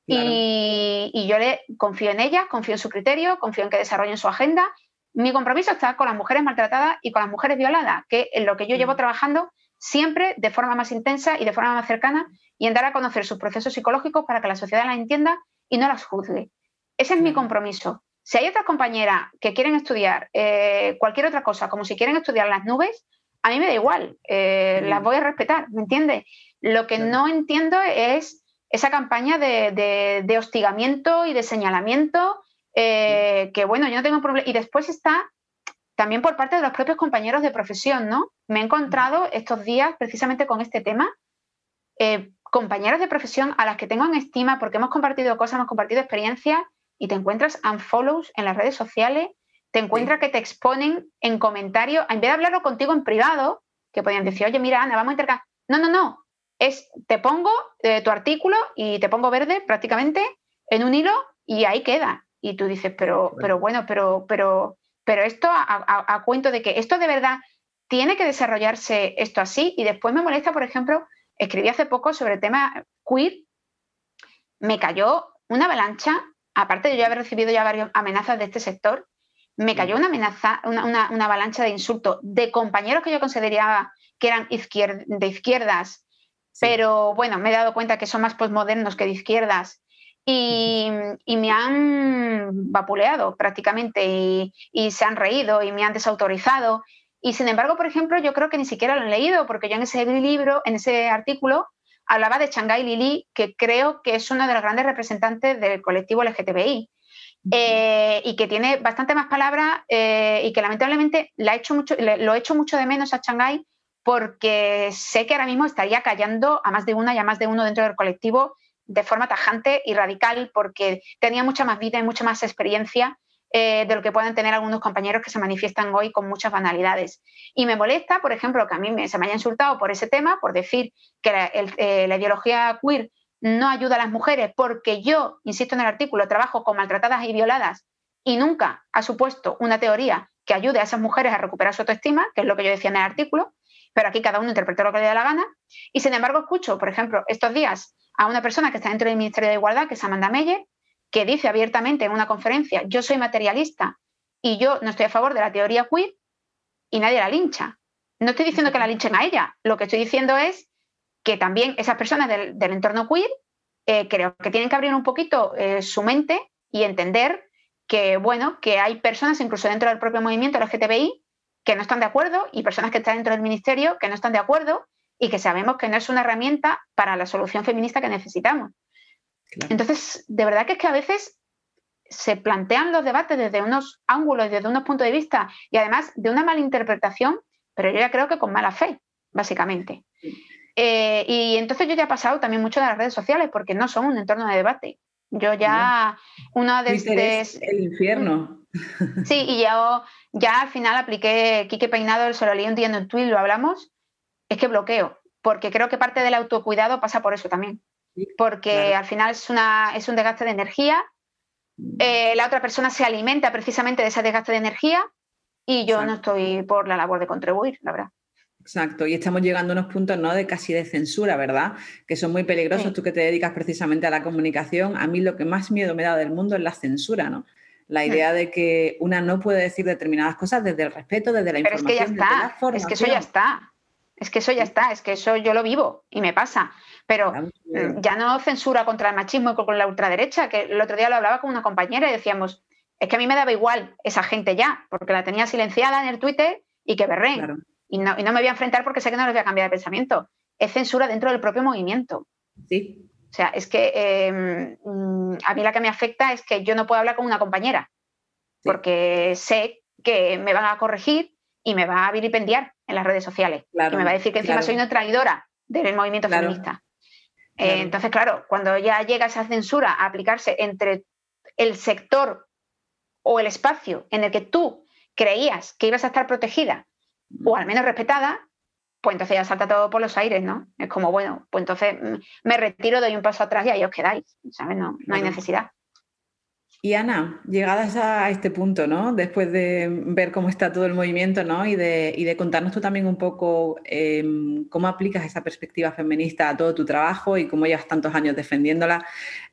y, y, yo le confío en ellas, confío en su criterio, confío en que desarrollen su agenda. Mi compromiso está con las mujeres maltratadas y con las mujeres violadas, que es lo que yo llevo mm. trabajando siempre de forma más intensa y de forma más cercana y en dar a conocer sus procesos psicológicos para que la sociedad las entienda y no las juzgue. Ese es mi compromiso. Si hay otras compañeras que quieren estudiar eh, cualquier otra cosa, como si quieren estudiar las nubes, a mí me da igual, eh, las voy a respetar, ¿me entiendes? Lo que no entiendo es esa campaña de, hostigamiento y de señalamiento, eh, que bueno, yo no tengo problema. Y después está también por parte de los propios compañeros de profesión, ¿no? Me he encontrado estos días precisamente con este tema, compañeros de profesión a las que tengo en estima porque hemos compartido cosas, hemos compartido experiencias y te encuentras unfollows en las redes sociales, te encuentras que te exponen en comentarios, en vez de hablarlo contigo en privado, que podían decir, oye, mira, Ana, vamos a intercambiar. No, no, no. Es, te pongo eh, tu artículo y te pongo verde prácticamente en un hilo y ahí queda. Y tú dices, pero, pero bueno, pero, pero, pero esto a, cuento de que esto de verdad tiene que desarrollarse esto así. Y después me molesta, por ejemplo, escribí hace poco sobre el tema queer, me cayó una avalancha aparte de yo haber recibido ya varias amenazas de este sector, me cayó una amenaza, una, avalancha de insultos de compañeros que yo consideraba que eran de izquierdas, pero bueno, me he dado cuenta que son más postmodernos que de izquierdas. Y, me han vapuleado prácticamente y, y, se han reído y me han desautorizado. Y sin embargo, por ejemplo, yo creo que ni siquiera lo han leído porque yo en ese libro, en ese artículo, hablaba de Shanghai Lili, que creo que es uno de los grandes representantes del colectivo LGTBI. Eh, y que tiene bastante más palabras eh, y que lamentablemente la he hecho mucho, lo he hecho mucho de menos a Shanghai porque sé que ahora mismo estaría callando a más de una y a más de uno dentro del colectivo de forma tajante y radical porque tenía mucha más vida y mucha más experiencia eh, de lo que pueden tener algunos compañeros que se manifiestan hoy con muchas banalidades. Y me molesta, por ejemplo, que a mí se me haya insultado por ese tema, por decir que eh, la, ideología queer no ayuda a las mujeres, porque yo, insisto en el artículo, trabajo con maltratadas y violadas y nunca ha supuesto una teoría que ayude a esas mujeres a recuperar su autoestima, que es lo que yo decía en el artículo, pero aquí cada uno interpreta lo que le da la gana. Y sin embargo, escucho, por ejemplo, estos días a una persona que está dentro del Ministerio de Igualdad, que es Amanda Meyer, que dice abiertamente en una conferencia, yo soy materialista y yo no estoy a favor de la teoría queer y nadie la lincha. No estoy diciendo que la linchen a ella, lo que estoy diciendo es que también esas personas del, entorno queer eh, creo que tienen que abrir un poquito eh, su mente y entender que, bueno, que hay personas incluso dentro del propio movimiento LGTBI que no están de acuerdo y personas que están dentro del ministerio que no están de acuerdo y que sabemos que no es una herramienta para la solución feminista que necesitamos. Entonces, de verdad que es que a veces se plantean los debates desde unos ángulos y desde unos puntos de vista y además de una mala interpretación, pero yo ya creo que con mala fe, básicamente. Eh, y entonces yo ya he pasado también mucho de las redes sociales porque no son un entorno de debate. Yo ya, uno de estos... el infierno. Sí, y yo ya al final apliqué Quique Peinado, el solo leí un día en tweet, lo hablamos, es que bloqueo, porque creo que parte del autocuidado pasa por eso también porque al final es, una, es un desgaste de energía. Eh, la otra persona se alimenta precisamente de ese desgaste de energía y yo no estoy por la labor de contribuir, la verdad. Exacto, y estamos llegando a unos puntos ¿no? de casi de censura, ¿verdad? Que son muy peligrosos. Tú que te dedicas precisamente a la comunicación, a mí lo que más miedo me da del mundo es la censura, ¿no? La mm. idea de que una no puede decir determinadas cosas desde el respeto, desde la información. Pero es que ya está, es que eso ya está. Es que eso ya está, es que eso yo lo vivo y me pasa. Pero eh, ya no censura contra el machismo y con la ultraderecha, que el otro día lo hablaba con una compañera y decíamos, es que a mí me daba igual esa gente ya, porque la tenía silenciada en el Twitter y que berrén. Y, no, me voy a enfrentar porque sé que no les voy a cambiar de pensamiento. Es censura dentro del propio movimiento. Sí. O sea, es que em, mm, a mí la que me afecta es que yo no puedo hablar con una compañera, porque sé que me van a corregir y me va a vilipendiar en las redes sociales. y me va a decir que encima soy una traidora del movimiento feminista. Eh, entonces, claro, cuando ya llega esa censura a aplicarse entre el sector o el espacio en el que tú creías que ibas a estar protegida o al menos respetada, pues entonces ya salta todo por los aires, ¿no? Es como, bueno, pues entonces mm, me retiro, doy un paso atrás y ahí os quedáis, ¿sabes? No, no hay necesidad. Y Ana, llegadas a este punto, ¿no? Después de ver cómo está todo el movimiento, ¿no? Y de, y de contarnos tú también un poco em, cómo aplicas esa perspectiva feminista a todo tu trabajo y cómo llevas tantos años defendiéndola,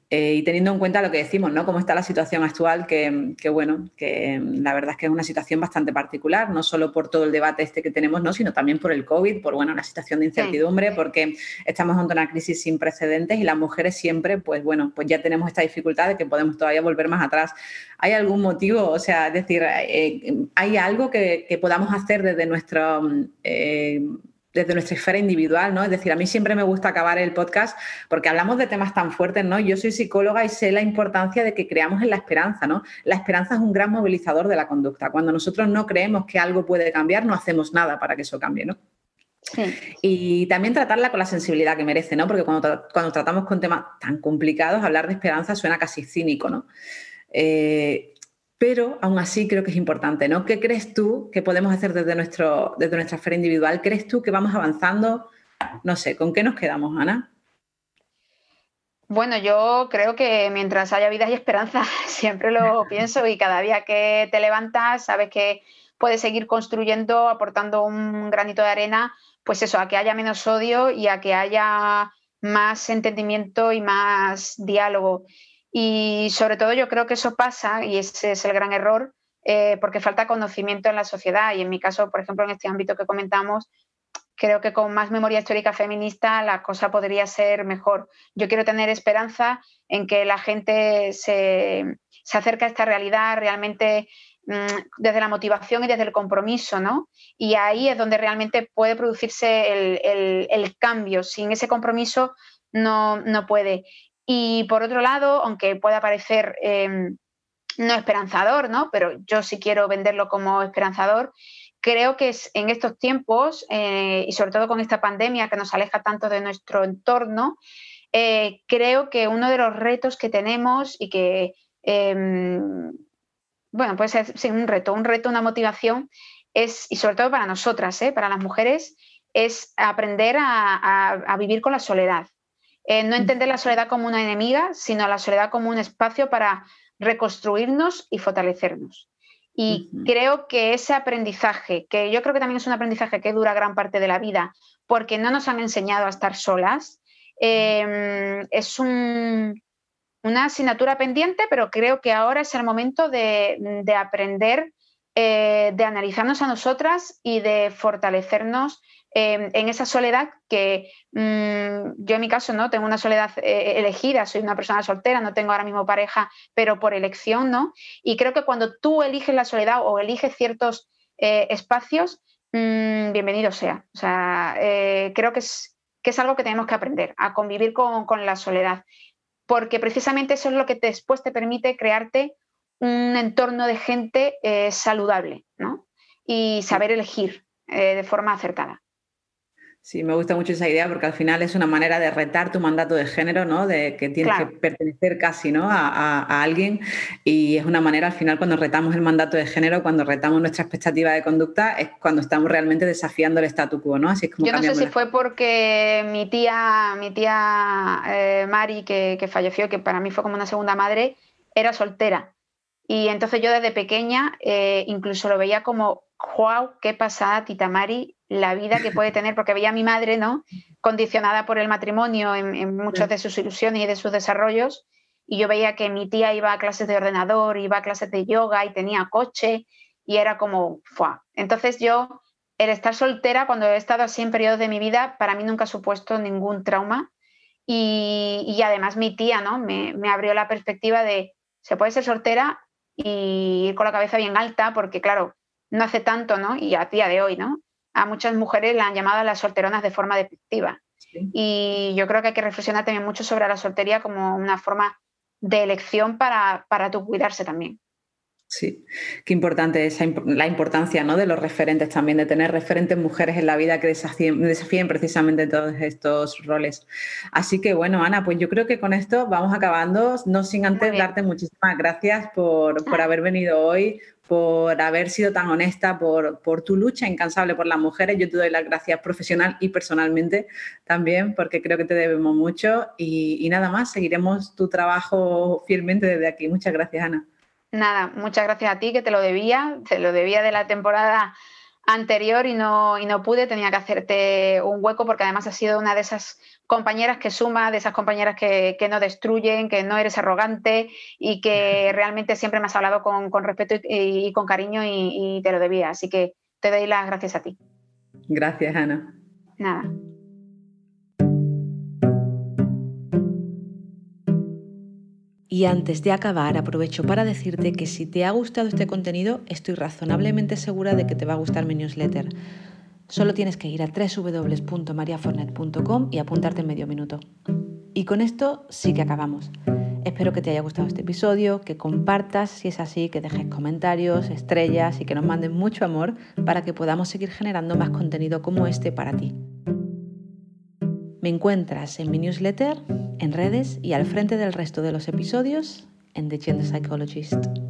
eh, y teniendo en cuenta lo que decimos, ¿no? Cómo está la situación actual, que, bueno, que la verdad es que es una situación bastante particular, no solo por todo el debate este que tenemos, ¿no? Sino también por el COVID, por bueno, la situación de incertidumbre, porque estamos ante una crisis sin precedentes y las mujeres siempre, pues bueno, pues ya tenemos esta dificultad de que podemos todavía volver más atrás. ¿Hay algún motivo? O sea, es decir, eh, ¿hay algo que, podamos hacer desde nuestro eh, desde nuestra esfera individual, ¿no? Es decir, a mí siempre me gusta acabar el podcast porque hablamos de temas tan fuertes, ¿no? Yo soy psicóloga y sé la importancia de que creamos en la esperanza, ¿no? La esperanza es un gran movilizador de la conducta. Cuando nosotros no creemos que algo puede cambiar, no hacemos nada para que eso cambie, ¿no? Sí. Y también tratarla con la sensibilidad que merece, ¿no? Porque cuando, cuando tratamos con temas tan complicados, hablar de esperanza suena casi cínico, ¿no? Eh, pero aún así creo que es importante, ¿no? ¿Qué crees tú que podemos hacer desde, nuestro, desde nuestra esfera individual? ¿Crees tú que vamos avanzando? No sé, ¿con qué nos quedamos, Ana? Bueno, yo creo que mientras haya vida y esperanza, siempre lo pienso y cada día que te levantas sabes que puedes seguir construyendo, aportando un granito de arena, pues eso, a que haya menos odio y a que haya más entendimiento y más diálogo. Y sobre todo yo creo que eso pasa, y ese es el gran error, eh, porque falta conocimiento en la sociedad. Y en mi caso, por ejemplo, en este ámbito que comentamos, creo que con más memoria histórica feminista la cosa podría ser mejor. Yo quiero tener esperanza en que la gente se, se acerque a esta realidad realmente mm, desde la motivación y desde el compromiso, ¿no? Y ahí es donde realmente puede producirse el, el, el cambio. Sin ese compromiso no, no puede. Y por otro lado, aunque pueda parecer em, no esperanzador, ¿no? pero yo sí quiero venderlo como esperanzador, creo que es en estos tiempos, eh, y sobre todo con esta pandemia que nos aleja tanto de nuestro entorno, eh, creo que uno de los retos que tenemos y que, em, bueno, puede ser un reto, un reto, una motivación, es, y sobre todo para nosotras, ¿eh? para las mujeres, es aprender a vivir con la soledad. Eh, no entender la soledad como una enemiga, sino la soledad como un espacio para reconstruirnos y fortalecernos. Y creo que ese aprendizaje, que yo creo que también es un aprendizaje que dura gran parte de la vida, porque no nos han enseñado a estar solas, em, es una asignatura pendiente, pero creo que ahora es el momento de, aprender, eh, de analizarnos a nosotras y de fortalecernos Em, en esa soledad que mm, yo en mi caso no tengo una soledad eh, elegida, soy una persona soltera, no tengo ahora mismo pareja, pero por elección, ¿no? Y creo que cuando tú eliges la soledad o eliges ciertos eh, espacios, mm, bienvenido sea. O sea, eh, creo que es, que es algo que tenemos que aprender, a convivir con, con la soledad, porque precisamente eso es lo que después te permite crearte un entorno de gente saludable, ¿no? Y saber elegir de forma acertada. Sí, me gusta mucho esa idea porque al final es una manera de retar tu mandato de género, ¿no? De que tienes que pertenecer casi, ¿no? A, alguien y es una manera al final cuando retamos el mandato de género, cuando retamos nuestra expectativa de conducta, es cuando estamos realmente desafiando el statu quo, ¿no? Así es como Yo no sé si fue porque mi tía, mi tía eh, Mari, que, que falleció, que para mí fue como una segunda madre, era soltera. Y entonces yo desde pequeña eh, incluso lo veía como, wow, qué pasada Tita Mari, la vida que puede tener, porque veía a mi madre, ¿no? Condicionada por el matrimonio en, muchas de sus ilusiones y de sus desarrollos. Y yo veía que mi tía iba a clases de ordenador, iba a clases de yoga y tenía coche y era como, ¡fua! Entonces yo, el estar soltera cuando he estado así en periodos de mi vida, para mí nunca ha supuesto ningún trauma. Y, además mi tía, ¿no? Me, me abrió la perspectiva de, se puede ser soltera y ir con la cabeza bien alta, porque claro, no hace tanto, ¿no? Y a día de hoy, ¿no? A muchas mujeres la han llamado a las solteronas de forma despectiva. Y yo creo que hay que reflexionar también mucho sobre la soltería como una forma de elección para, para tu cuidarse también. Sí, qué importante es la importancia ¿no? de los referentes también, de tener referentes mujeres en la vida que desafíen, desafíen, precisamente todos estos roles. Así que bueno, Ana, pues yo creo que con esto vamos acabando, no sin antes darte muchísimas gracias por, por, haber venido hoy, por haber sido tan honesta, por, tu lucha incansable por las mujeres. Yo te doy las gracias profesional y personalmente también, porque creo que te debemos mucho. Y, nada más, seguiremos tu trabajo fielmente desde aquí. Muchas gracias, Ana. Nada, muchas gracias a ti, que te lo debía, te lo debía de la temporada anterior y no, pude, tenía que hacerte un hueco porque además has sido una de esas compañeras que suma, de esas compañeras que, no destruyen, que no eres arrogante y que realmente siempre me has hablado con, respeto y, con cariño y, y te lo debía. Así que te doy las gracias a ti. Gracias, Ana. Nada. Y antes de acabar, aprovecho para decirte que si te ha gustado este contenido, estoy razonablemente segura de que te va a gustar mi newsletter. Solo tienes que ir a www.mariafornet.com y apuntarte en medio minuto. Y con esto sí que acabamos. Espero que te haya gustado este episodio, que compartas si es así, que dejes comentarios, estrellas y que nos mandes mucho amor para que podamos seguir generando más contenido como este para ti. Me encuentras en mi newsletter, en redes y al frente del resto de los episodios en The Gender Psychologist.